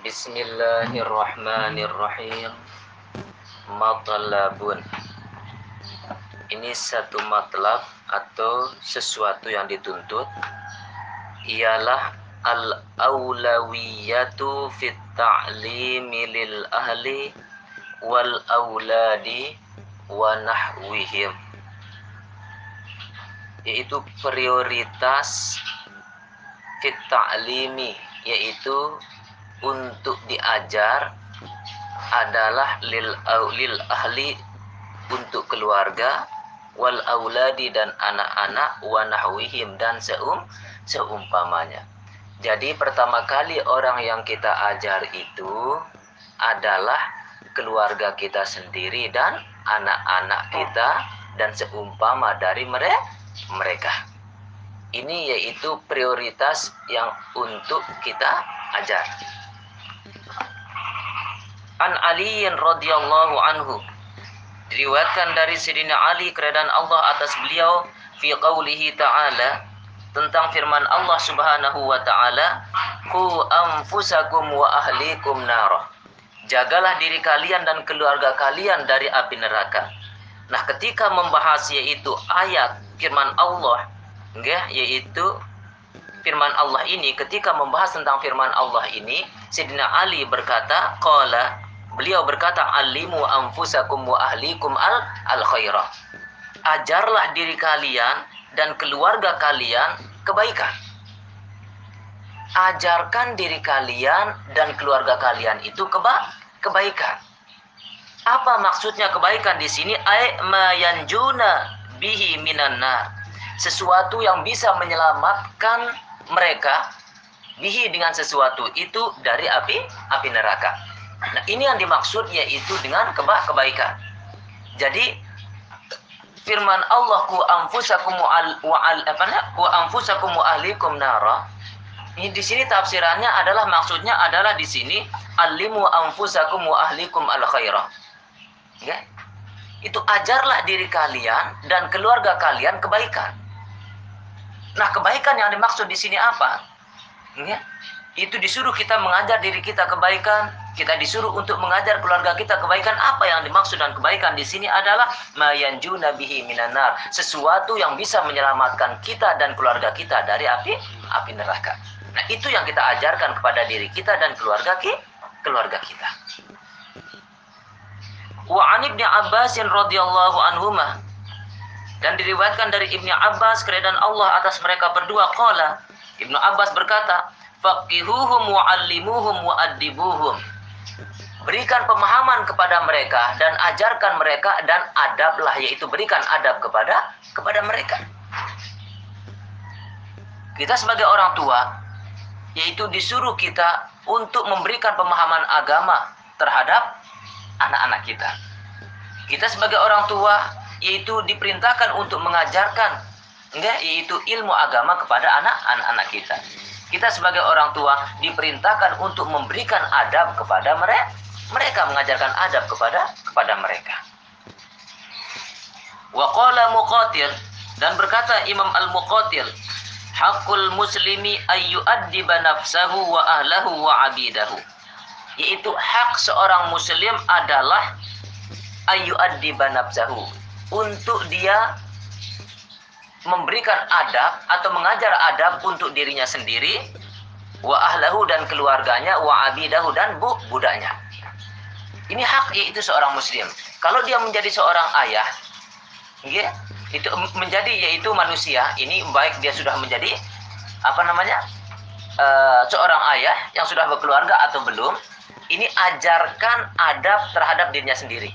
Bismillahirrahmanirrahim. Matlabun. Ini satu matlab atau sesuatu yang dituntut ialah al-aulawiyatu fit ta'limi lil ahli wal auladi wa nahwihim yaitu prioritas fit ta'limi yaitu untuk diajar adalah lil lil ahli untuk keluarga wal auladi dan anak-anak wa nahwihim dan seum seumpamanya. Jadi pertama kali orang yang kita ajar itu adalah keluarga kita sendiri dan anak-anak kita dan seumpama dari mereka. Ini yaitu prioritas yang untuk kita ajar. An Ali radhiyallahu anhu. Diriwayatkan dari Sayyidina Ali keredaan Allah atas beliau fi qaulihi ta'ala tentang firman Allah Subhanahu wa taala ku anfusakum wa ahlikum narah. Jagalah diri kalian dan keluarga kalian dari api neraka. Nah ketika membahas yaitu ayat firman Allah ya, yaitu firman Allah ini ketika membahas tentang firman Allah ini Sayyidina Ali berkata qala beliau berkata alimu anfusakum wa ahlikum al al khairah ajarlah diri kalian dan keluarga kalian kebaikan. Ajarkan diri kalian dan keluarga kalian itu keba kebaikan. Apa maksudnya kebaikan di sini? Ay mayanjuna bihi minan nar. Sesuatu yang bisa menyelamatkan mereka bihi dengan sesuatu itu dari api api neraka. Nah, ini yang dimaksud yaitu dengan keba kebaikan. Jadi firman Allah ku anfusakum wa al apa ku anfusakum wa ahlikum nara. Ini di sini tafsirannya adalah maksudnya adalah di sini alimu anfusakum wa ahlikum al khairah ya. Itu ajarlah diri kalian dan keluarga kalian kebaikan nah kebaikan yang dimaksud di sini apa? Ya itu disuruh kita mengajar diri kita kebaikan. Kita disuruh untuk mengajar keluarga kita kebaikan. Apa yang dimaksud dan kebaikan di sini adalah mayanju nabihi minanar sesuatu yang bisa menyelamatkan kita dan keluarga kita dari api api neraka. Nah itu yang kita ajarkan kepada diri kita dan keluarga ki, keluarga kita. Wa an ibni Abbas radhiyallahu anhuma dan diriwayatkan dari Ibnu Abbas keredaan Allah atas mereka berdua qala Ibnu Abbas berkata faqihuhum wa allimuhum wa adibuhum berikan pemahaman kepada mereka dan ajarkan mereka dan adablah yaitu berikan adab kepada kepada mereka. Kita sebagai orang tua yaitu disuruh kita untuk memberikan pemahaman agama terhadap anak-anak kita. Kita sebagai orang tua yaitu diperintahkan untuk mengajarkan enggak yaitu ilmu agama kepada anak-anak kita. Kita sebagai orang tua diperintahkan untuk memberikan adab kepada mereka mereka mengajarkan adab kepada kepada mereka. Wa qala dan berkata Imam Al-Muqatil, hakul muslimi ayyu'addiba nafsahu wa ahlahu wa abidahu. Yaitu hak seorang muslim adalah ayyu'addiba nafsahu untuk dia memberikan adab atau mengajar adab untuk dirinya sendiri wa ahlahu dan keluarganya wa abidahu dan bu budaknya ini hak yaitu seorang muslim. Kalau dia menjadi seorang ayah, ya, itu menjadi yaitu manusia, ini baik dia sudah menjadi apa namanya? Uh, seorang ayah yang sudah berkeluarga atau belum, ini ajarkan adab terhadap dirinya sendiri.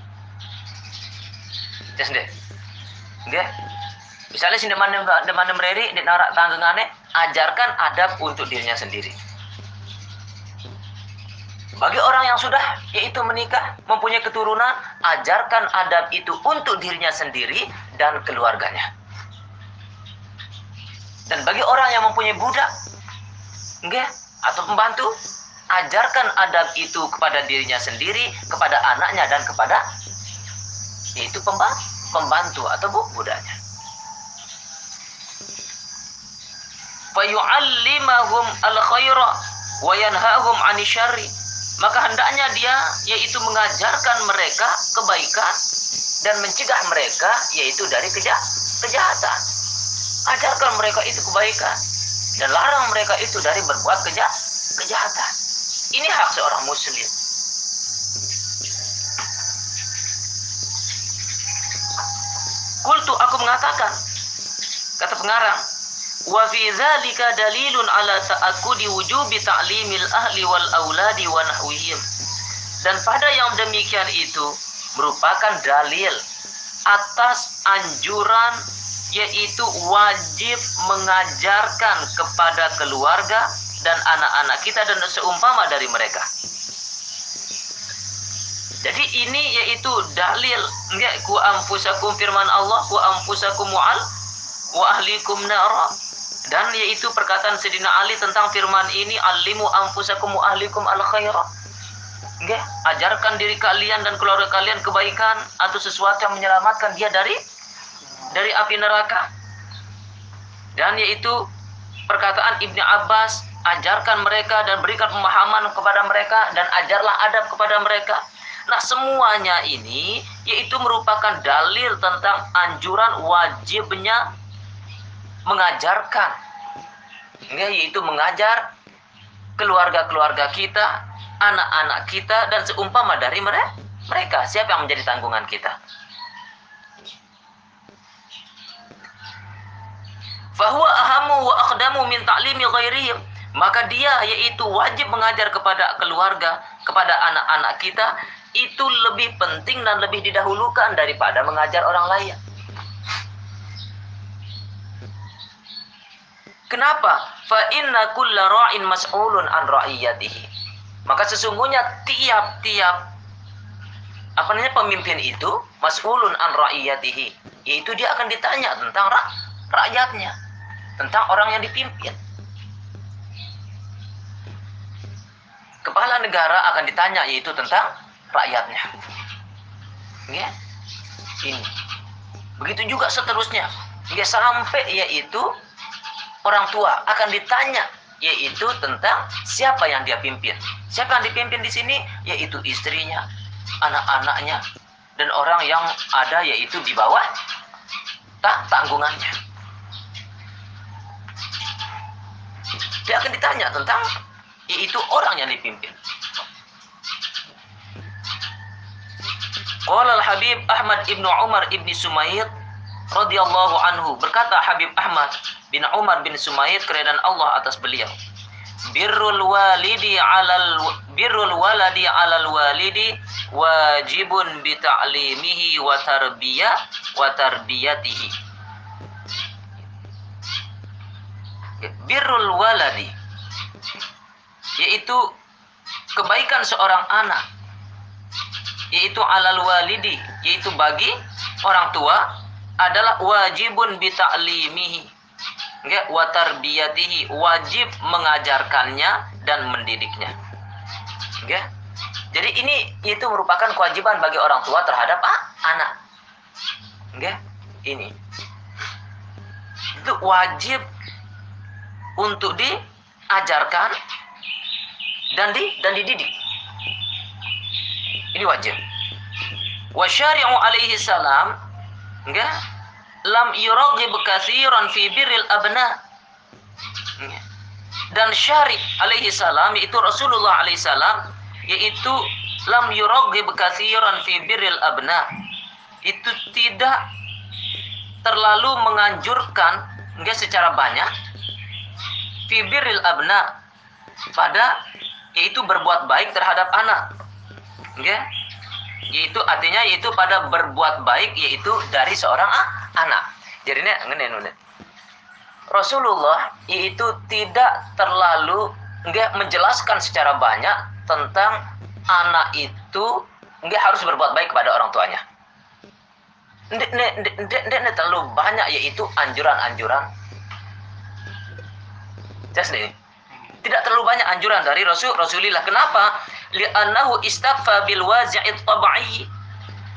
Dia sendiri. Dia misalnya si deman deman mereri di narak tanggengane, ajarkan adab untuk dirinya sendiri. Bagi orang yang sudah yaitu menikah, mempunyai keturunan, ajarkan adab itu untuk dirinya sendiri dan keluarganya. Dan bagi orang yang mempunyai budak, enggak, atau pembantu, ajarkan adab itu kepada dirinya sendiri, kepada anaknya dan kepada yaitu pembantu atau budaknya. Fayu'allimahum al-khaira wa yanhahum anisyari maka hendaknya dia yaitu mengajarkan mereka kebaikan dan mencegah mereka yaitu dari keja kejahatan. Ajarkan mereka itu kebaikan dan larang mereka itu dari berbuat keja kejahatan. Ini hak seorang muslim Kultu aku mengatakan kata pengarang wa fi dzalika dalilun ala ta'akkudi wujubi ta'limil ahli wal auladi wa nahwihim dan pada yang demikian itu merupakan dalil atas anjuran yaitu wajib mengajarkan kepada keluarga dan anak-anak kita dan seumpama dari mereka. Jadi ini yaitu dalil enggak ku ampusakum firman Allah ku ampusakum wa'al wa ahlikum nara dan yaitu perkataan Sayyidina Ali tentang firman ini alimu ampusakum wa ahlikum al khairah Nggih, ajarkan diri kalian dan keluarga kalian kebaikan atau sesuatu yang menyelamatkan dia dari dari api neraka. Dan yaitu perkataan Ibnu Abbas, ajarkan mereka dan berikan pemahaman kepada mereka dan ajarlah adab kepada mereka. Nah, semuanya ini yaitu merupakan dalil tentang anjuran wajibnya mengajarkan. Nggih, yaitu mengajar keluarga-keluarga kita anak-anak kita dan seumpama dari mereka mereka. Siapa yang menjadi tanggungan kita? Bahwa ahamu wa akhdamu min ta'limi ghairihim. Maka dia yaitu wajib mengajar kepada keluarga kepada anak-anak kita itu lebih penting dan lebih didahulukan daripada mengajar orang lain Kenapa? Fa inna kulla ra'in mas'ulun an ra'iyatihi. Maka sesungguhnya tiap-tiap apa namanya pemimpin itu mas'ulun an ra'iyatihi, yaitu dia akan ditanya tentang rak rakyatnya, tentang orang yang dipimpin. Kepala negara akan ditanya yaitu tentang rakyatnya. Ya. Ini. Begitu juga seterusnya. Ya sampai yaitu orang tua akan ditanya yaitu tentang siapa yang dia pimpin. Siapa yang dipimpin di sini? Yaitu istrinya, anak-anaknya, dan orang yang ada yaitu di bawah tak tanggungannya. Dia akan ditanya tentang yaitu orang yang dipimpin. Qala al-Habib Ahmad ibnu Umar ibni Sumayyid radhiyallahu anhu berkata Habib Ahmad bin Umar bin Sumayyid keredaan Allah atas beliau. Birrul walidi alal birrul waladi alal walidi wajibun bi ta'limihi wa tarbiyah wa tarbiyatihi. Birrul waladi yaitu kebaikan seorang anak yaitu alal walidi yaitu bagi orang tua adalah wajibun bi ta'limihi. Ya watar biyatihi wajib mengajarkannya dan mendidiknya. Ya jadi ini itu merupakan kewajiban bagi orang tua terhadap ah, anak. Ya ini. Itu wajib untuk diajarkan dan di dan dididik ini wajib. Wa syari'u alaihi salam enggak? Lam yuraghib katsiran fi birril abna. Dan syari alaihi salam yaitu Rasulullah alaihi salam yaitu lam yuraghib katsiran fi birril abna. Itu tidak terlalu menganjurkan enggak secara banyak fi birril abna. Pada yaitu berbuat baik terhadap anak enggak yaitu artinya yaitu pada berbuat baik yaitu dari seorang ah, anak. Jadinya ngene ngene. Rasulullah itu tidak terlalu enggak menjelaskan secara banyak tentang anak itu enggak harus berbuat baik kepada orang tuanya. Tidak terlalu banyak yaitu anjuran-anjuran. Just nih. Tidak terlalu banyak anjuran dari Rasul Rasulullah. Kenapa? Li'annahu istaghfa bil wazi'it tab'i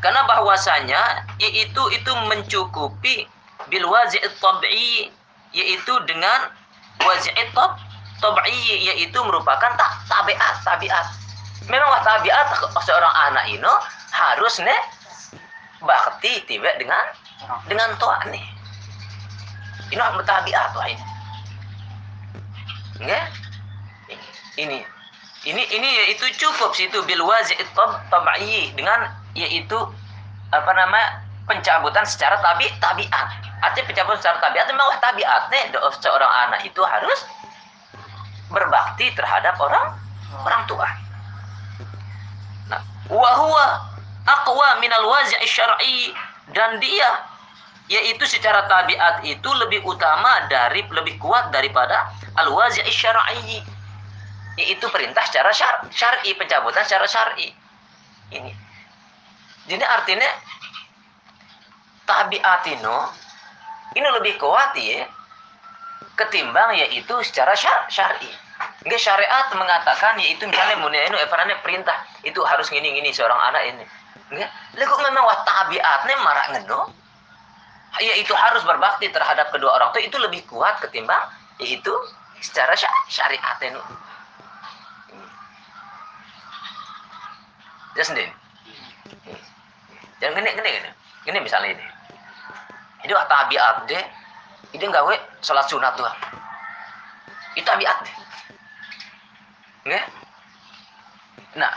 karena bahwasanya yaitu itu mencukupi bil wazi'it tab'i yaitu dengan wazi'it tab tabi'i yaitu merupakan tak tabiat tabiat. Memang tabiat seorang anak ini harus ne bakti tiba dengan dengan tua nih ini tabiat wah ini. Nggak? ini ini ini yaitu cukup situ bil wazi' tabi'i dengan yaitu apa nama pencabutan secara tabi tabiat artinya pencabutan secara tabiat memang wah tabiatnya seorang anak itu harus berbakti terhadap orang orang tua. Nah, wa huwa aqwa minal wazi' syar'i dan dia yaitu secara tabiat itu lebih utama dari lebih kuat daripada al wazi' syar'i yaitu perintah secara syar, syar'i pencabutan secara syar'i. Ini. Jadi artinya tabiat ini lebih kuat ya ketimbang yaitu secara syar syar'i. Enggak syariat mengatakan yaitu misalnya mulia ini evarannya perintah itu harus gini gini seorang anak ini. Enggak, kok memang wah tabiatnya marah ngeno. Yaitu harus berbakti terhadap kedua orang tua itu lebih kuat ketimbang yaitu secara syariat itu. Ya sendiri. Jangan gini gini gini. Gini misalnya ini. Ini wah tabiat deh. Ini gawe sholat sunat tuh. Itu tabiat deh. Nggak? Nah,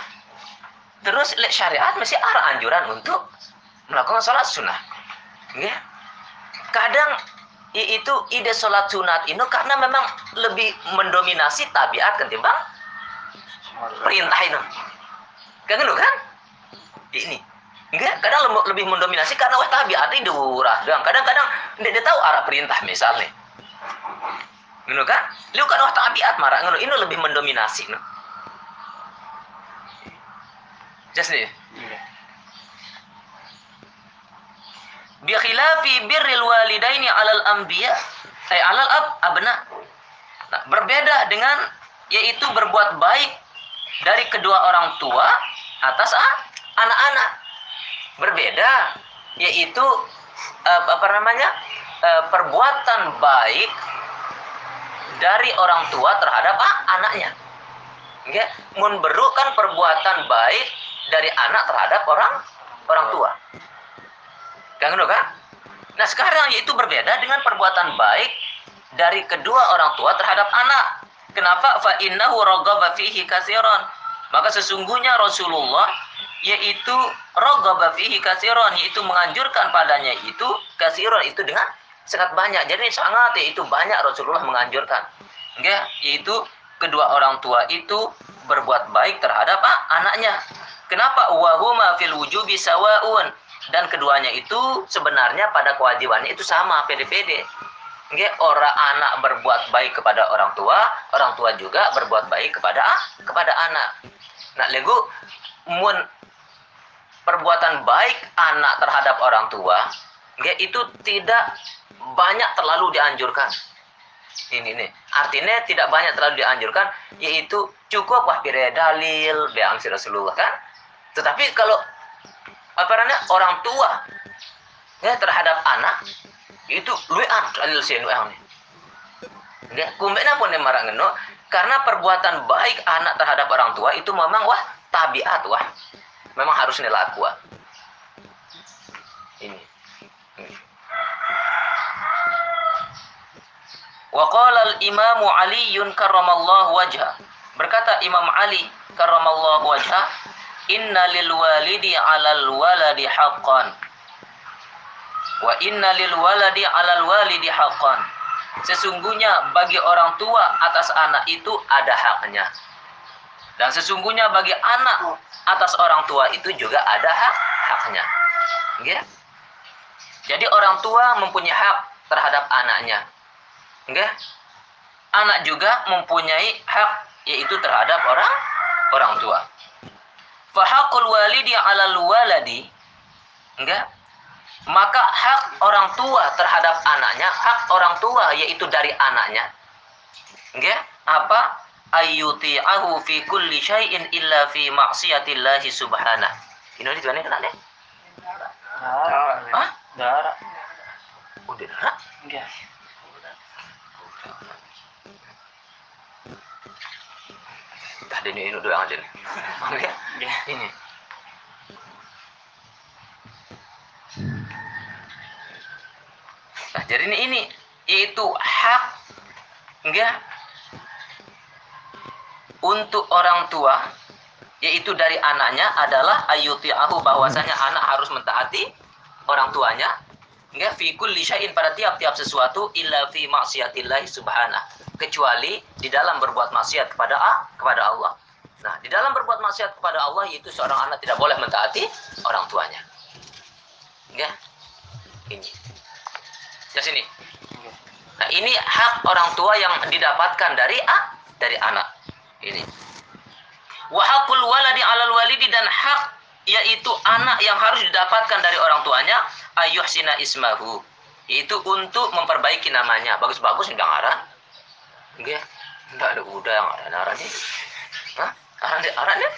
terus lek syariat masih arah anjuran untuk melakukan sholat sunnah. Nggak? Kadang itu ide sholat sunat itu karena memang lebih mendominasi tabiat ketimbang perintah itu. Kan gitu kan? Ini. Enggak, kadang lebih mendominasi karena wah tabiat itu durah. Kadang-kadang dia, tahu arah perintah misalnya ngono kan lu kan wah tabiat marah ngono ini lebih mendominasi no just nih bi khilafi birril walidaini alal anbiya eh alal ab abna nah, berbeda dengan yaitu berbuat baik dari kedua orang tua atas ah, anak-anak berbeda yaitu uh, apa namanya uh, perbuatan baik dari orang tua terhadap ah, anaknya. Ya, memberikan perbuatan baik dari anak terhadap orang orang tua. Kan kan? Nah, sekarang yaitu berbeda dengan perbuatan baik dari kedua orang tua terhadap anak. Kenapa? Fa innahu fihi. Maka sesungguhnya Rasulullah yaitu raghaba fihi katsiran yaitu menganjurkan padanya itu katsiran itu dengan sangat banyak. Jadi sangat yaitu banyak Rasulullah menganjurkan. Enggak, yaitu kedua orang tua itu berbuat baik terhadap ah, anaknya. Kenapa? Wahuma fil wujubi sawaun dan keduanya itu sebenarnya pada kewajibannya itu sama pede-pede. Enggak, orang anak berbuat baik kepada orang tua, orang tua juga berbuat baik kepada ah, kepada anak. Nah, lego mun perbuatan baik anak terhadap orang tua, enggak itu tidak banyak terlalu dianjurkan. Ini nih, artinya tidak banyak terlalu dianjurkan, yaitu cukup wah pire dalil beang si Rasulullah kan. Tetapi kalau apa orang tua ya terhadap anak itu luan dalil si luan nih. Ya, kumbena pun marah ngeno karena perbuatan baik anak terhadap orang tua itu memang wah tabiat wah memang harus dilakukan. Ini. ini. Wa qala al-Imam Ali karramallahu wajha. Berkata Imam Ali karramallahu wajha, "Inna lil walidi 'alal waladi haqqan." Wa inna lil waladi 'alal walidi haqqan. Sesungguhnya bagi orang tua atas anak itu ada haknya. Dan sesungguhnya bagi anak atas orang tua itu juga ada hak haknya. Ya? Jadi orang tua mempunyai hak terhadap anaknya. Enggak? Anak juga mempunyai hak yaitu terhadap orang orang tua. Fahaqul walidi 'alal waladi enggak? Maka hak orang tua terhadap anaknya, hak orang tua yaitu dari anaknya. Enggak? Apa? Ayyuti'ahu fi kulli syai'in illa fi ma'siyatillahi subhanah. Ini di mana kena deh? Darah. Hah? Darah. Udah darah? Enggak. ini ini doang ada nih. Ini. Nah, jadi ini ini yaitu hak enggak untuk orang tua yaitu dari anaknya adalah ayuti'ahu bahwasanya anak harus mentaati orang tuanya enggak fi kulli syai'in pada tiap-tiap sesuatu illa fi maksiatillah subhanah kecuali di dalam berbuat maksiat kepada A, kepada Allah. Nah, di dalam berbuat maksiat kepada Allah yaitu seorang anak tidak boleh mentaati orang tuanya. Ya. Ini. Di sini. Nah, ini hak orang tua yang didapatkan dari A, dari anak. Ini. Wa haqqul waladi 'alal walidi dan hak yaitu anak yang harus didapatkan dari orang tuanya ayyuhsina ismahu yaitu untuk memperbaiki namanya. Bagus-bagus udah ngarang. Enggak. Enggak ada udah yang ada naranya. Hah? Aran deh, aran deh.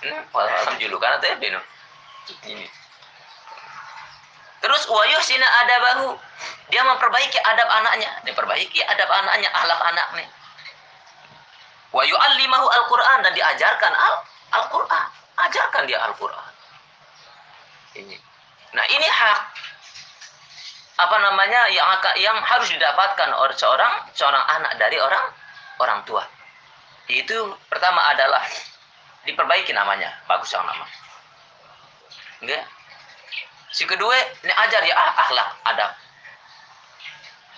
Hmm, alam julukan atau ya. Ini. Terus wayuhsina adabahu. Dia memperbaiki adab anaknya. Dia perbaiki adab anaknya, ahlak anak nih. Wa yu'allimahu al-Qur'an dan diajarkan al Al-Qur'an. Ajarkan dia Al-Qur'an. Ini. Nah, ini hak apa namanya yang yang harus didapatkan oleh seorang seorang anak dari orang orang tua. Itu pertama adalah diperbaiki namanya, bagus yang nama. Enggak? Si kedua, ini ajar ya ah, akhlak, adab.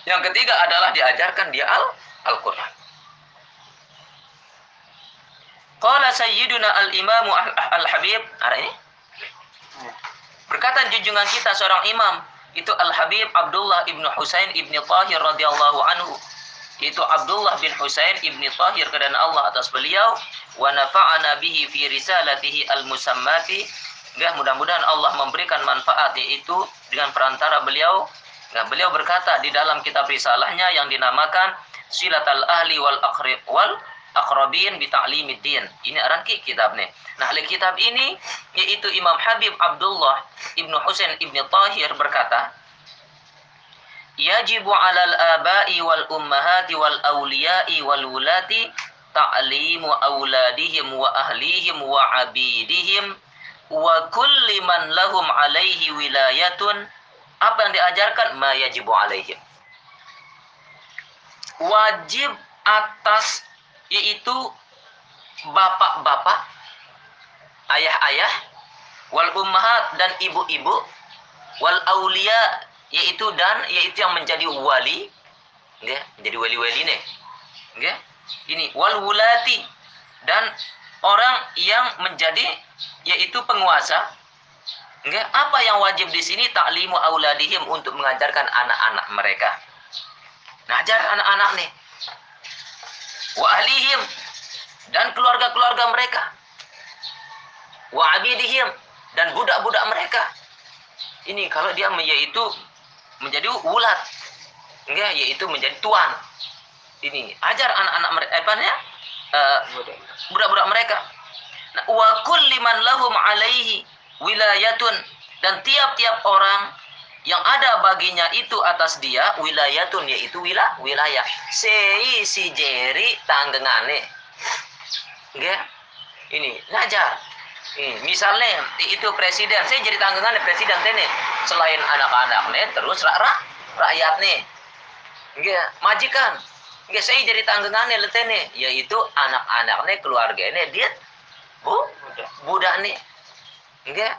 Yang ketiga adalah diajarkan dia al Al-Qur'an. Qala sayyiduna al-imamu al-habib, ada ini? Berkata junjungan kita seorang imam, itu Al-Habib Abdullah ibnu Husain ibni Tahir radhiyallahu anhu. Itu Abdullah bin Husain ibni Tahir kedan Allah atas beliau wa nafa'ana bihi fi risalatihi al-musammati. Ya, mudah-mudahan Allah memberikan manfaat yaitu dengan perantara beliau. Nah, beliau berkata di dalam kitab risalahnya yang dinamakan Silatal Ahli wal Aqrib wal Aqrabin bi Ta'limiddin. Ini aran kitab nih. Nah, oleh kitab ini yaitu Imam Habib Abdullah Ibnu Husain Ibnu Tahir berkata, "Yajibu 'alal aba'i wal ummahati wal awliya'i wal wulati ta'limu auladihim wa ahlihim wa abidihim wa kulli man lahum 'alaihi wilayatun." Apa yang diajarkan? Ma yajibu 'alaihim. Wajib atas yaitu bapak-bapak, ayah-ayah, wal ummahat dan ibu-ibu, wal aulia yaitu dan yaitu yang menjadi wali, nggih, menjadi wali-wali nih. Nggih. Ini wal wulati dan orang yang menjadi yaitu penguasa. Nggih, apa yang wajib di sini? Taklimu auladihim untuk mengajarkan anak-anak mereka. Ngajar anak-anak nih. Wa ahlihim dan keluarga-keluarga mereka. Wa abidihim dan budak-budak mereka. Ini kalau dia yaitu menjadi ulat enggak yaitu menjadi tuan. Ini ajar anak-anak mereka apa uh, budak-budak mereka. Nah, wa kulli man lahum alaihi wilayatun. Dan tiap-tiap orang yang ada baginya itu atas dia wilayatun yaitu wilayah wilayah. Sei si jeri tanggengane. Nggih? Ini ngajar ini misalnya itu presiden. Saya jadi tanggengan presiden ini selain anak-anaknya terus rak rak rakyat nih. Majikan nggih saya jadi tanggengan letene yaitu anak-anaknya keluarganya dia bu budak nih. Nggih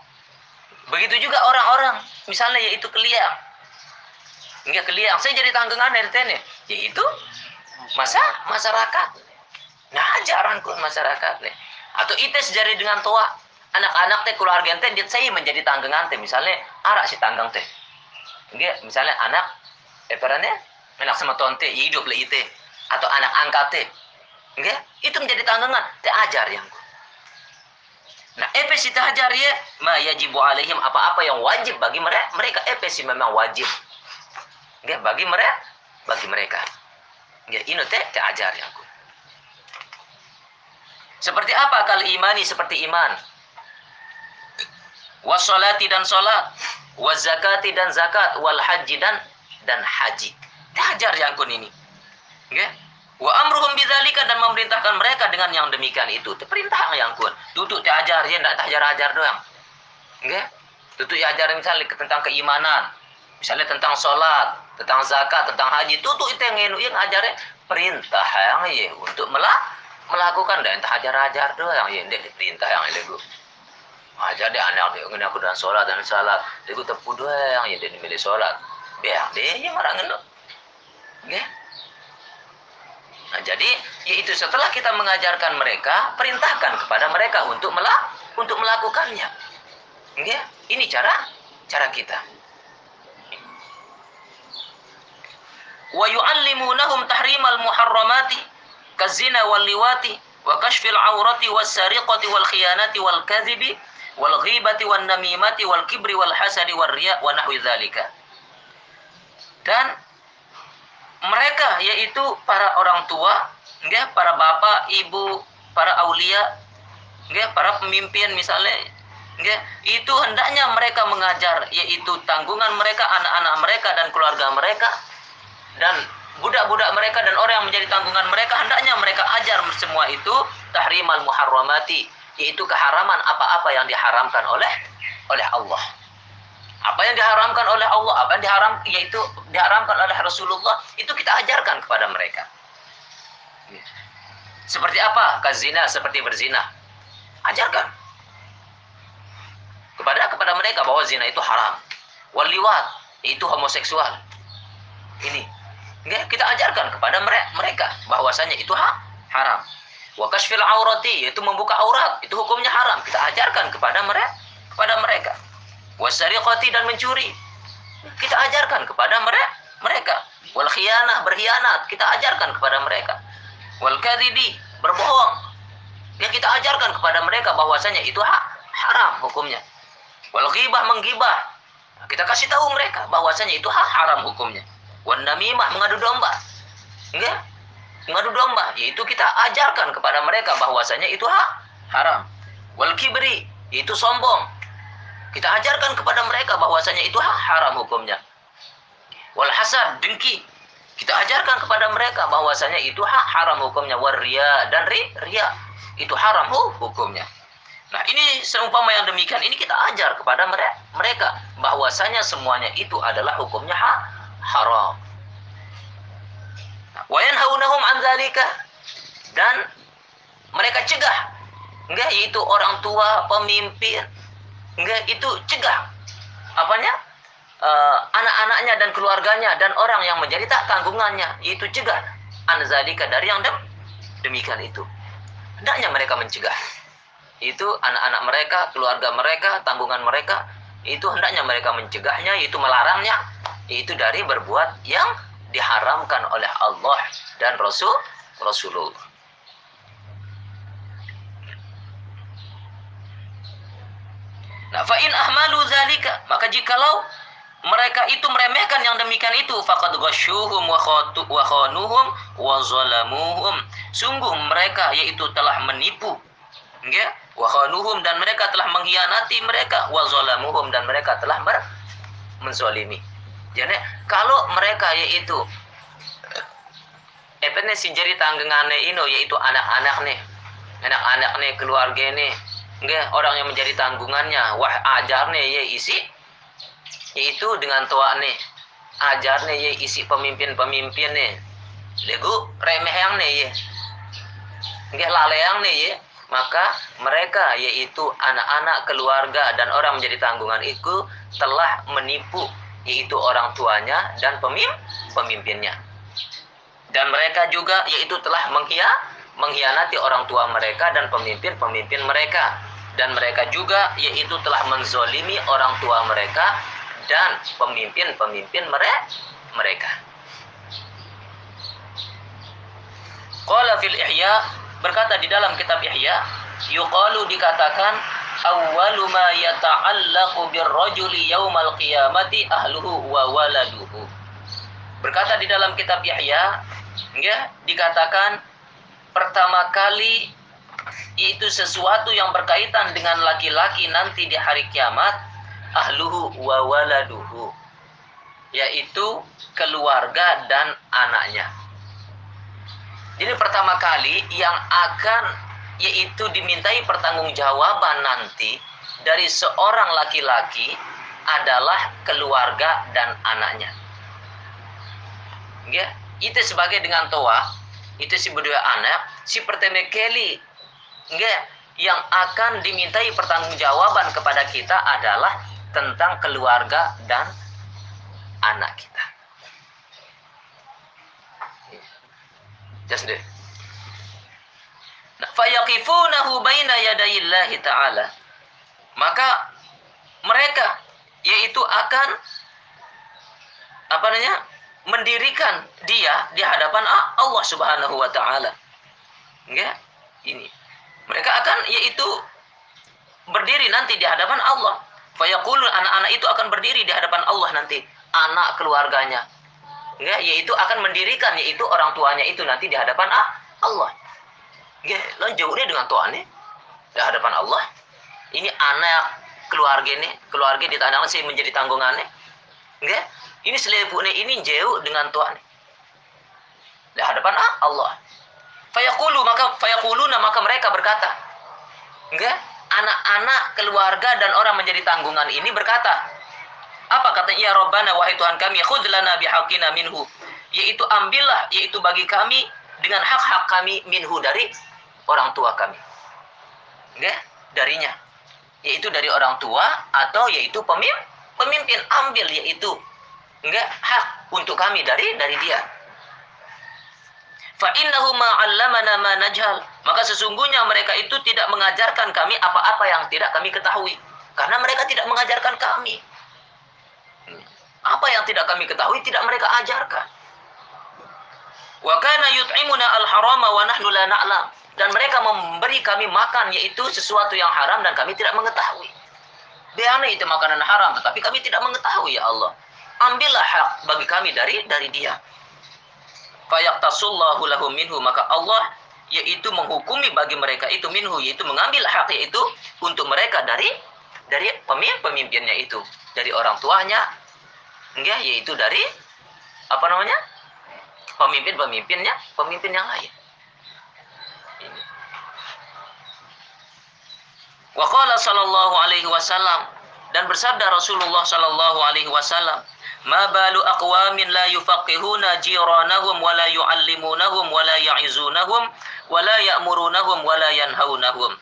Begitu juga orang-orang, misalnya yaitu keliang. Enggak keliang, saya jadi tanggungan RT nih, yaitu masa masyarakat. Nah, ajaran kun masyarakat nih. Atau itu sejari dengan tua, anak-anak teh keluarga teh dia saya menjadi tanggungan teh. Misalnya arak si tanggang teh. Enggak, misalnya anak eh perannya anak sama tonte hidup lah itu atau anak angkat. Enggak, itu menjadi tanggungan teh ajar yang Nah, EPS itu hajar ya, ma yajibu alaihim apa-apa yang wajib bagi mereka. Mereka EPS memang wajib. Nggak, bagi mereka, bagi mereka. Nggak, ini teh teh ajar ya aku. Seperti apa kali imani seperti iman? Wasolati dan solat, wazakati dan zakat, wal haji dan dan haji. Teh ajar yang kun ini. Nggak? Wa amruhum bidzalika dan memerintahkan mereka dengan yang demikian itu. Itu perintah yang kuat. Tutup diajar, ya tidak ajar-ajar doang. Nggih? Tutup diajar misalnya tentang keimanan, misalnya tentang sholat, tentang zakat, tentang haji. Tutup itu yang ngenu yang ajarnya perintah yang ya untuk melak melakukan dan entah ajar-ajar doang ya ndek perintah yang lego. Ajar deh anak dia ngene aku dan sholat dan salat. Dia tepu doang ya dia milih sholat. Biar dia yang marah ngenu. Nggih? Nah, jadi yaitu setelah kita mengajarkan mereka, perintahkan kepada mereka untuk melak untuk melakukannya. Ya, ini cara cara kita. Wa yu'allimunahum tahrimal muharramati kazina wal liwati wa kashfil aurati was sariqati wal khiyanati wal kadhibi wal ghibati wan namimati wal kibri wal hasadi wal riya wa nahwi dzalika. Dan mereka yaitu para orang tua, enggak, para bapak, ibu, para aulia, enggak, para pemimpin misalnya, enggak, itu hendaknya mereka mengajar yaitu tanggungan mereka, anak-anak mereka dan keluarga mereka dan budak-budak mereka dan orang yang menjadi tanggungan mereka hendaknya mereka ajar semua itu tahrimal muharramati yaitu keharaman apa-apa yang diharamkan oleh oleh Allah apa yang diharamkan oleh Allah, apa yang diharam yaitu diharamkan oleh Rasulullah, itu kita ajarkan kepada mereka. Seperti apa? Kazina, seperti berzina. Ajarkan. Kepada kepada mereka bahwa zina itu haram. Waliwat, itu homoseksual. Ini. Kita ajarkan kepada mereka bahwasanya itu ha haram. Wa kashfil aurati, yaitu membuka aurat, itu hukumnya haram. Kita ajarkan kepada mereka kepada mereka wasariqati dan mencuri. Kita ajarkan kepada mereka mereka. Wal khianah berkhianat, kita ajarkan kepada mereka. Wal kadhibi berbohong. Ya kita ajarkan kepada mereka bahwasanya itu ha haram hukumnya. Wal ghibah menggibah. Kita kasih tahu mereka bahwasanya itu ha haram hukumnya. Wan namimah mengadu domba. Enggak? Mengadu domba, yaitu kita ajarkan kepada mereka bahwasanya itu ha haram. Wal kibri, itu sombong. Kita ajarkan kepada mereka bahwasanya itu haram hukumnya. Wal hasad, dengki. Kita ajarkan kepada mereka bahwasanya itu haram hukumnya. Waria dan ri, ria. Itu haram hukumnya. Nah ini seumpama yang demikian ini kita ajar kepada mereka bahwasanya semuanya itu adalah hukumnya ha, haram. Wayan haunahum anzalika dan mereka cegah enggak yaitu orang tua pemimpin Enggak, itu cegah. Apanya? Uh, anak-anaknya dan keluarganya dan orang yang menjadi tak tanggungannya. Itu cegah. Anzalika dari yang dem demikian itu. Hendaknya mereka mencegah. Itu anak-anak mereka keluarga mereka tanggungan mereka. Itu hendaknya mereka mencegahnya itu melarangnya. Itu dari berbuat yang diharamkan oleh Allah dan Rasul Rasulullah Nah, fa in ahmalu zalika, maka jikalau mereka itu meremehkan yang demikian itu faqad ghasyuhum wa khanuhum wa zalamuhum. Sungguh mereka yaitu telah menipu. Ya, wa khanuhum dan mereka telah mengkhianati mereka wa zalamuhum dan mereka telah ber menzalimi. Jadi kalau mereka yaitu eh nih sinjari tanggengane ini yaitu anak-anak nih. Anak-anak nih keluarga nih Nggak, orang yang menjadi tanggungannya. Wah ajarnya ya isi yaitu dengan tua nih ajarnya ya isi pemimpin-pemimpin nih lego remeh yang nih ya nggak laleang nih ya maka mereka yaitu anak-anak keluarga dan orang menjadi tanggungan itu telah menipu yaitu orang tuanya dan pemim pemimpinnya. Dan mereka juga yaitu telah menghianati mengkhianati orang tua mereka dan pemimpin-pemimpin mereka dan mereka juga yaitu telah menzolimi orang tua mereka dan pemimpin-pemimpin mereka. Qala fil Ihya berkata di dalam kitab Ihya yuqalu dikatakan awwalu ma yata'allaqu birrajuli yaumal qiyamati ahluhu wa waladuhu. Berkata di dalam kitab Yahya ya dikatakan pertama kali itu sesuatu yang berkaitan dengan laki-laki nanti di hari kiamat ahluhu wa waladuhu yaitu keluarga dan anaknya Jadi pertama kali yang akan yaitu dimintai pertanggungjawaban nanti dari seorang laki-laki adalah keluarga dan anaknya. Ya, itu sebagai dengan toa, itu si berdua anak, si pertama kali, ya, yang akan dimintai pertanggungjawaban kepada kita adalah tentang keluarga dan anak kita. Just deh. Nah, fayaqifunahu baina yadayillahi ta'ala. Maka mereka yaitu akan apa namanya? mendirikan dia di hadapan Allah Subhanahu wa taala. Ya, ini. Mereka akan yaitu berdiri nanti di hadapan Allah. Fayaqulun anak-anak itu akan berdiri di hadapan Allah nanti, anak keluarganya. Ya, yaitu akan mendirikan yaitu orang tuanya itu nanti di hadapan Allah. Ya, lo jauhnya dengan tuannya di hadapan Allah. Ini anak keluarga ini, keluarga di tanah sih menjadi tanggungannya. Ya, ini selepuknya ini jauh dengan Tuhan. Di hadapan Allah. Fayaqulu maka fayaquluna maka mereka berkata. Enggak? Anak-anak, keluarga dan orang menjadi tanggungan ini berkata. Apa kata ya Rabbana wahai Tuhan kami khudh lana bihaqina minhu. Yaitu ambillah yaitu bagi kami dengan hak-hak kami minhu dari orang tua kami. Enggak? Darinya. Yaitu dari orang tua atau yaitu pemimpin pemimpin ambil yaitu enggak hak untuk kami dari dari dia. Fa innahu ma 'allamana ma najhal. Maka sesungguhnya mereka itu tidak mengajarkan kami apa-apa yang tidak kami ketahui. Karena mereka tidak mengajarkan kami. Apa yang tidak kami ketahui tidak mereka ajarkan. Wa kana yut'imuna al-harama wa nahnu la na'lam. Dan mereka memberi kami makan yaitu sesuatu yang haram dan kami tidak mengetahui. Biarlah itu makanan haram tetapi kami tidak mengetahui ya Allah ambillah hak bagi kami dari dari dia. Fayaqtasullahu lahum minhu maka Allah yaitu menghukumi bagi mereka itu minhu yaitu mengambil hak yaitu untuk mereka dari dari pemimpin-pemimpinnya itu, dari orang tuanya enggak yaitu dari apa namanya? pemimpin-pemimpinnya, pemimpin yang lain. Ini. Wa qala sallallahu alaihi wasallam dan bersabda Rasulullah sallallahu alaihi wasallam Ma balu aqwamin la yufaqihuna jiranahum wa la yu'allimunahum wa la ya'izunahum wa la ya'murunahum wa la yanhaunahum.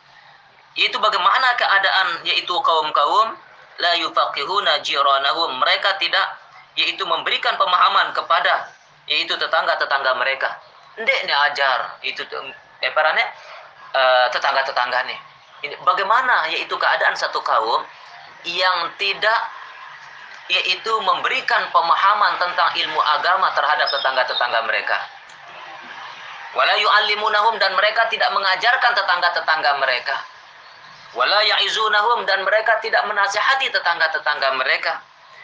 Itu bagaimana keadaan yaitu kaum-kaum la yufaqihuna jiranahum. Mereka tidak yaitu memberikan pemahaman kepada yaitu tetangga-tetangga mereka. Ndek ne ajar itu eh uh, tetangga-tetangga nih. Bagaimana yaitu keadaan satu kaum yang tidak yaitu memberikan pemahaman tentang ilmu agama terhadap tetangga-tetangga mereka. Wala yu'allimunahum dan mereka tidak mengajarkan tetangga-tetangga mereka. Wala ya'izunahum dan mereka tidak menasihati tetangga-tetangga mereka.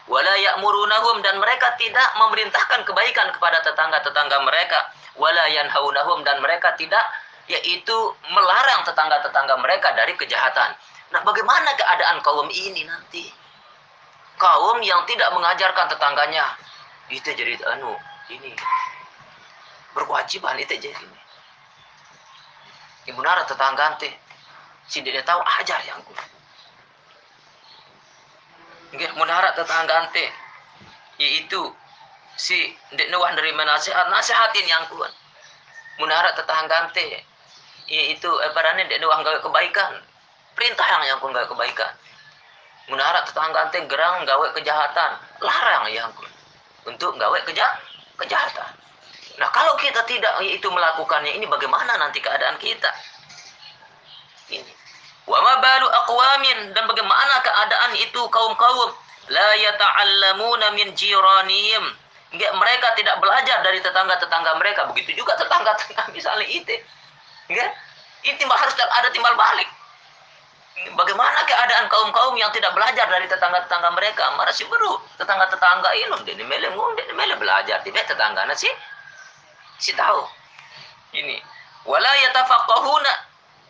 Wala ya'murunahum dan mereka tidak memerintahkan kebaikan kepada tetangga-tetangga mereka. Wala yanhaunahum dan mereka tidak yaitu melarang tetangga-tetangga mereka dari kejahatan. Nah, bagaimana keadaan kaum ini nanti? Kaum yang tidak mengajarkan tetangganya. Itu jadi anu ini berkewajiban itu jadi ini. Ibu tetangga teh? Si dia tahu ajar yang ku. Nggih, munara tetangga teh? Yaitu si dek nuwah dari nasihat nasihatin yang kuat munara tetangga teh? Yaitu eh, parane dek nuwah kebaikan. Perintah yang yang kun kebaikan menara tetangga teh gerang gawe kejahatan. Larang ya untuk gawe keja kejahatan. Nah kalau kita tidak itu melakukannya ini bagaimana nanti keadaan kita? Ini. Wa ma balu aqwamin? Dan bagaimana keadaan itu kaum-kaum? La yata'allamuna min jiranihim. Enggak, mereka tidak belajar dari tetangga-tetangga mereka. Begitu juga tetangga-tetangga misalnya itu. Enggak? Ini timbal harus ada timbal balik Bagaimana keadaan kaum-kaum yang tidak belajar dari tetangga-tetangga mereka? Marah si baru tetangga-tetangga ini dia mele dia mele belajar. Tidak tetangga nasi si tahu. Ini wala yatafaqahuna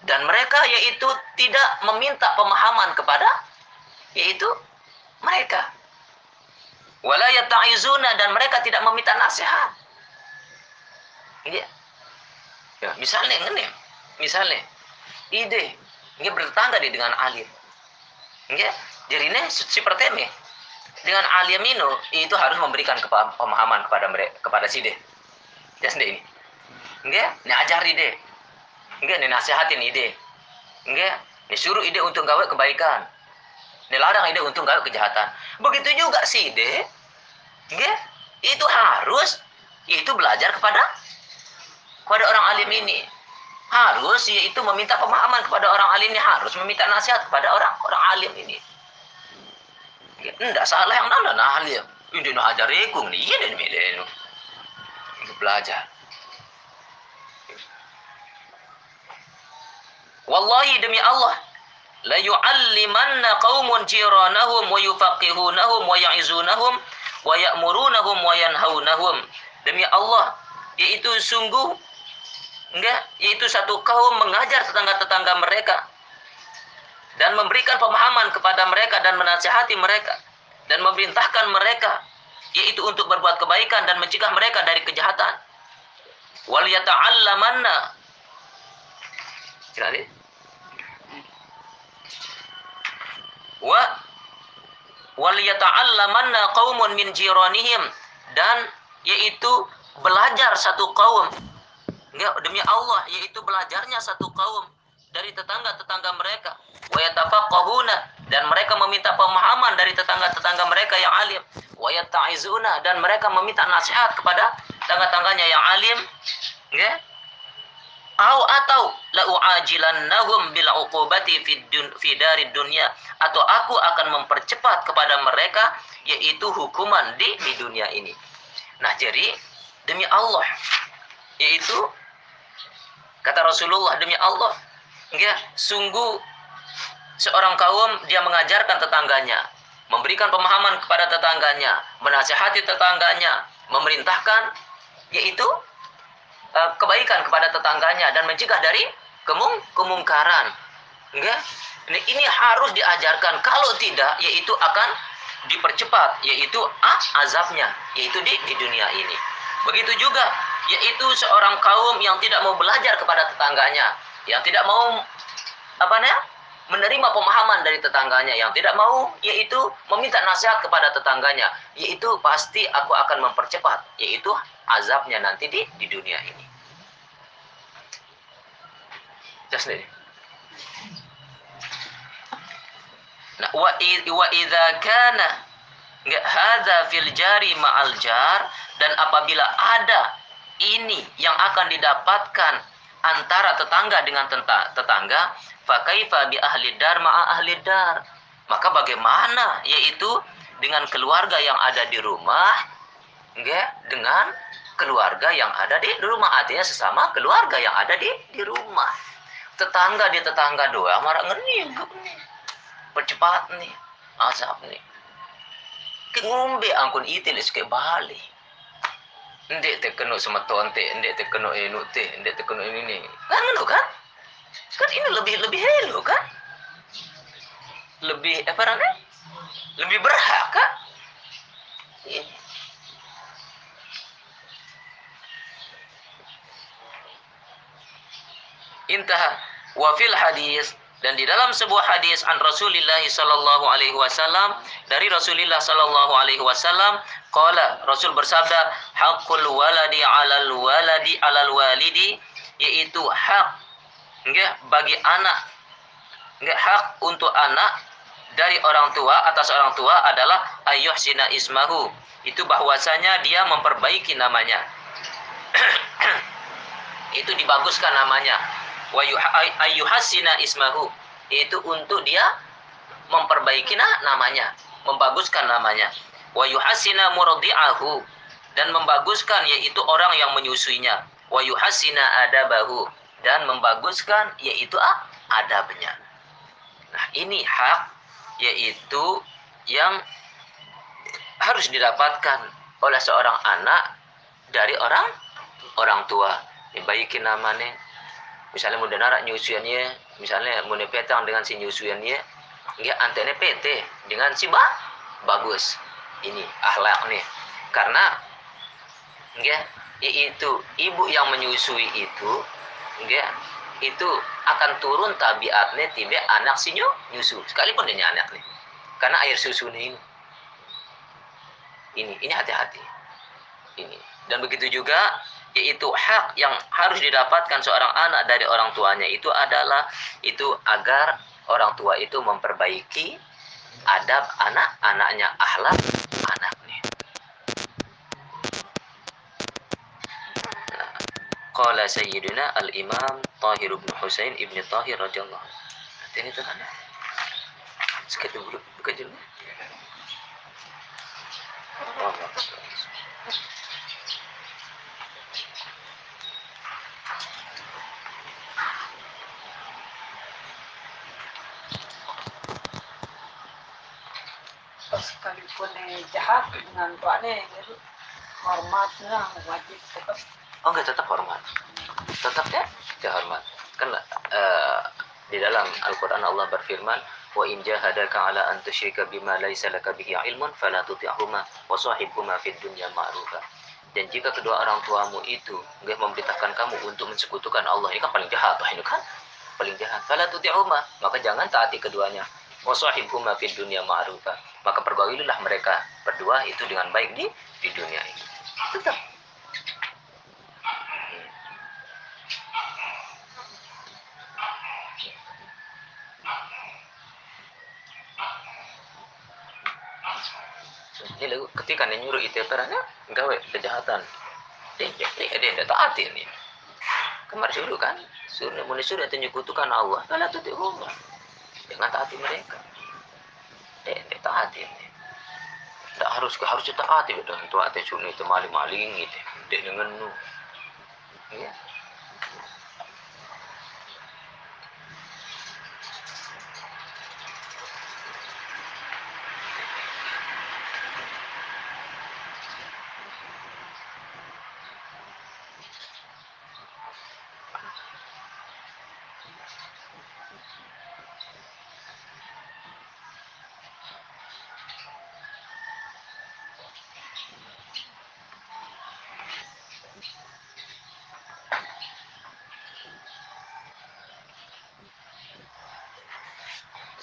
dan mereka yaitu tidak meminta pemahaman kepada yaitu mereka. Wala yata'izuna. Dan mereka tidak meminta nasihat. Ini Ya, misalnya ngene, misalnya ide nggak bertetangga di dengan alim. Nggak, jadi ini si perteme dengan alim itu itu harus memberikan pemahaman kepada mereka kepada si de. Ya sendiri ini. Nggak, ini ajari deh. Nggak, ini nasihatin ide. Nggak, ini suruh ide untuk gawe kebaikan. Ini larang ide untuk gawe kejahatan. Begitu juga si ide. Nggak, itu harus itu belajar kepada kepada orang alim ini harus yaitu meminta pemahaman kepada orang alim ini harus meminta nasihat kepada orang orang alim ini. Ya, enggak salah yang nana nah alim. Ini nah ajar rekung nih iya dan milenu itu belajar. Wallahi demi Allah la yu'allimanna qaumun jiranahum wa yufaqihunahum wa ya'izunahum wa ya'murunahum wa yanhaunahum demi Allah yaitu sungguh enggak yaitu satu kaum mengajar tetangga-tetangga mereka dan memberikan pemahaman kepada mereka dan menasihati mereka dan memerintahkan mereka yaitu untuk berbuat kebaikan dan mencegah mereka dari kejahatan. Wal yata'allamanna wa wal yata'allamanna qaumun min jiranihim dan yaitu belajar satu kaum enggak demi Allah yaitu belajarnya satu kaum dari tetangga-tetangga mereka. Wa yatafaqahuna dan mereka meminta pemahaman dari tetangga-tetangga mereka yang alim. Wa yata'izuna dan mereka meminta nasihat kepada tetangga-tangganya yang alim. Enggak? Au atau la uajilannahum bil uqubati fi darid dunya atau aku akan mempercepat kepada mereka yaitu hukuman di di dunia ini. Nah, jadi demi Allah yaitu kata Rasulullah demi Allah ya sungguh seorang kaum dia mengajarkan tetangganya memberikan pemahaman kepada tetangganya menasihati tetangganya memerintahkan yaitu uh, kebaikan kepada tetangganya dan mencegah dari kemung kemungkaran. Enggak? Ini, ini harus diajarkan. Kalau tidak yaitu akan dipercepat yaitu azabnya yaitu di di dunia ini. Begitu juga yaitu seorang kaum yang tidak mau belajar kepada tetangganya yang tidak mau apa namanya menerima pemahaman dari tetangganya yang tidak mau yaitu meminta nasihat kepada tetangganya yaitu pasti aku akan mempercepat yaitu azabnya nanti di di dunia ini. Nah, wa wa idza kana hadza fil dan apabila ada ini yang akan didapatkan antara tetangga dengan tetangga. Fakaifa bi ahli dar ma'a ahli dar. Maka bagaimana? Yaitu dengan keluarga yang ada di rumah enggak dengan keluarga yang ada di rumah. Artinya sesama keluarga yang ada di di rumah. Tetangga di tetangga doa marah ngeni percepat nih. Azab nih. Ngombe angkun itil is ke bali ndek te kena semeton te ndek te kena enu te ndek te kena ini nih kan ngono kan? Kan ini lebih lebih helo kan? Lebih apa namanya? Lebih berhak kan? Ini intah wa fil hadis dan di dalam sebuah hadis an Rasulillah sallallahu alaihi wasallam dari Rasulullah sallallahu alaihi wasallam qala Rasul bersabda haqqul waladi 'alal waladi 'alal walidi yaitu hak enggak bagi anak. Enggak hak untuk anak dari orang tua atas orang tua adalah ayyuhsina ismahu. Itu bahwasanya dia memperbaiki namanya. Itu dibaguskan namanya wa ayyuhassina ismahu. Yaitu untuk dia memperbaiki namanya membaguskan namanya. Wa yuhassina murdi'ahu. Dan membaguskan yaitu orang yang menyusuinya. Wa yuhassina adabahu. Dan membaguskan yaitu adabnya. Nah ini hak yaitu yang harus didapatkan oleh seorang anak dari orang orang tua. Dibaikin namanya misalnya muda narak nyusuannya misalnya muda petang dengan si nyusuannya nggak antene PT dengan si bah bagus. Ini akhlak nih. Karena nggak itu ibu yang menyusui itu enggak itu akan turun tabiatnya tiba anak si nyu- nyusu. Sekalipun dia anak nih. Karena air susu ini. Ini ini hati-hati. Ini. Dan begitu juga yaitu hak yang harus didapatkan seorang anak dari orang tuanya itu adalah itu agar orang tua itu memperbaiki adab anak-anaknya akhlak anaknya Qala Sayyidina Al-Imam Tahir bin Husain Ibn Tahir radhiyallahu anhu. Ini tuh kan. Dulu buka dulu. Oh, sekalipun eh, jahat dengan tuannya jadi hormatnya wajib tetap Oh enggak tetap hormat. Tetap ya, hormat. Kan eh, di dalam Al-Qur'an Allah berfirman, "Wa in jahadaka 'ala an tusyrika bima laisa laka bihi 'ilmun fala tuti'huma wa sahibhuma fid dunya ma'rufa." Dan jika kedua orang tuamu itu enggak memberitakan kamu untuk mensekutukan Allah, ini kan paling jahat, ini kan paling jahat. Fala tuti'huma, maka jangan taati keduanya. Wa sahibhuma fid dunya ma'rufa. Maka pergaulilah mereka berdua itu dengan baik di di dunia ini. Tetap Jadi ketika dia nyuruh itu perannya gawe kejahatan. Dia dia dia taati ini. Kemarin suruh kan, suruh mau suruh itu nyekutukan Allah, kalau tuh Allah. Jangan taati mereka. Dia dia taati. Tidak harus harus taati betul itu hati suruh itu maling-maling gitu. Dia dengan nu. Ya.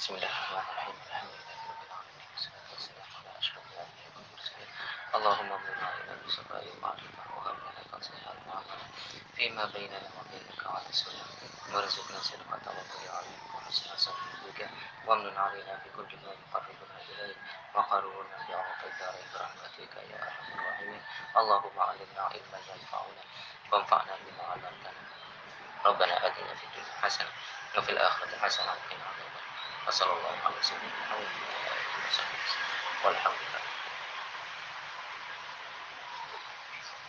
بسم الله الرحمن الرحيم. الحمد لله رب العالمين والصلاة والسلام على أشرف الأنبياء والمرسلين اللهم امضنا إلى بسقاء المعرفة وغمنا تصليح المعرفة فيما بيننا وبينك على السنة وارزقنا صدقة توكل عليك. وحسن صدقك وامن علينا بكل ما يقربنا إليك. وقربنا بعرف الدارين برحمتك يا أرحم الراحمين. اللهم علمنا علما ينفعنا وانفعنا بما علمتنا. ربنا آتنا في الدنيا حسنة وفي الآخرة حسنة وقنا عذاب وصلى الله عليه وسلم. والحمد لله.